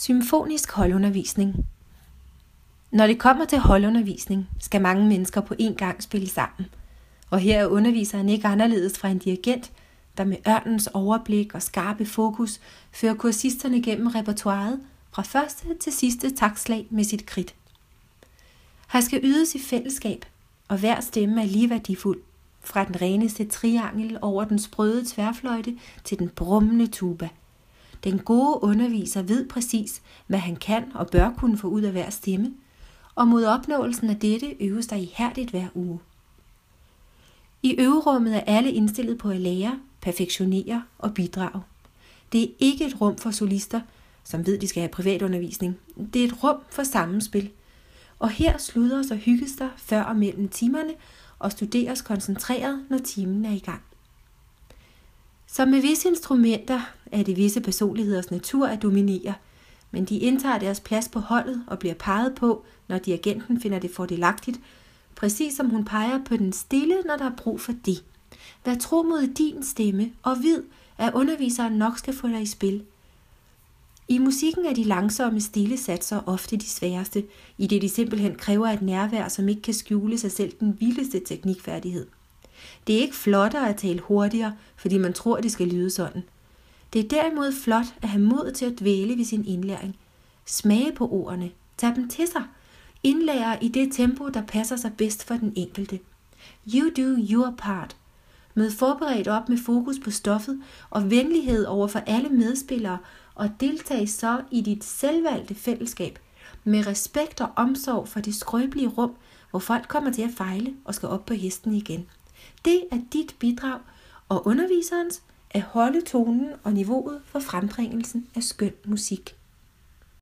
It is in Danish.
Symfonisk holdundervisning Når det kommer til holdundervisning, skal mange mennesker på én gang spille sammen. Og her er underviseren ikke anderledes fra en dirigent, der med ørnens overblik og skarpe fokus fører kursisterne gennem repertoiret fra første til sidste takslag med sit kridt. Her skal ydes i fællesskab, og hver stemme er lige værdifuld, fra den reneste triangel over den sprøde tværfløjte til den brummende tuba – den gode underviser ved præcis, hvad han kan og bør kunne få ud af hver stemme, og mod opnåelsen af dette øves der ihærdigt hver uge. I øverummet er alle indstillet på at lære, perfektionere og bidrage. Det er ikke et rum for solister, som ved, de skal have privatundervisning. Det er et rum for sammenspil. Og her sludres og hygges der før og mellem timerne og studeres koncentreret, når timen er i gang. Som med visse instrumenter er det visse personligheders natur at dominere, men de indtager deres plads på holdet og bliver peget på, når dirigenten finder det fordelagtigt, præcis som hun peger på den stille, når der er brug for det. Vær tro mod din stemme, og vid, at underviseren nok skal få dig i spil. I musikken er de langsomme stille satser ofte de sværeste, i det de simpelthen kræver et nærvær, som ikke kan skjule sig selv den vildeste teknikfærdighed. Det er ikke flottere at tale hurtigere, fordi man tror, det skal lyde sådan. Det er derimod flot at have mod til at dvæle ved sin indlæring. Smage på ordene. Tag dem til sig. Indlære i det tempo, der passer sig bedst for den enkelte. You do your part. Mød forberedt op med fokus på stoffet og venlighed over for alle medspillere og deltag så i dit selvvalgte fællesskab med respekt og omsorg for det skrøbelige rum, hvor folk kommer til at fejle og skal op på hesten igen. Det er dit bidrag, og underviserens at holde tonen og niveauet for frembringelsen af skøn musik.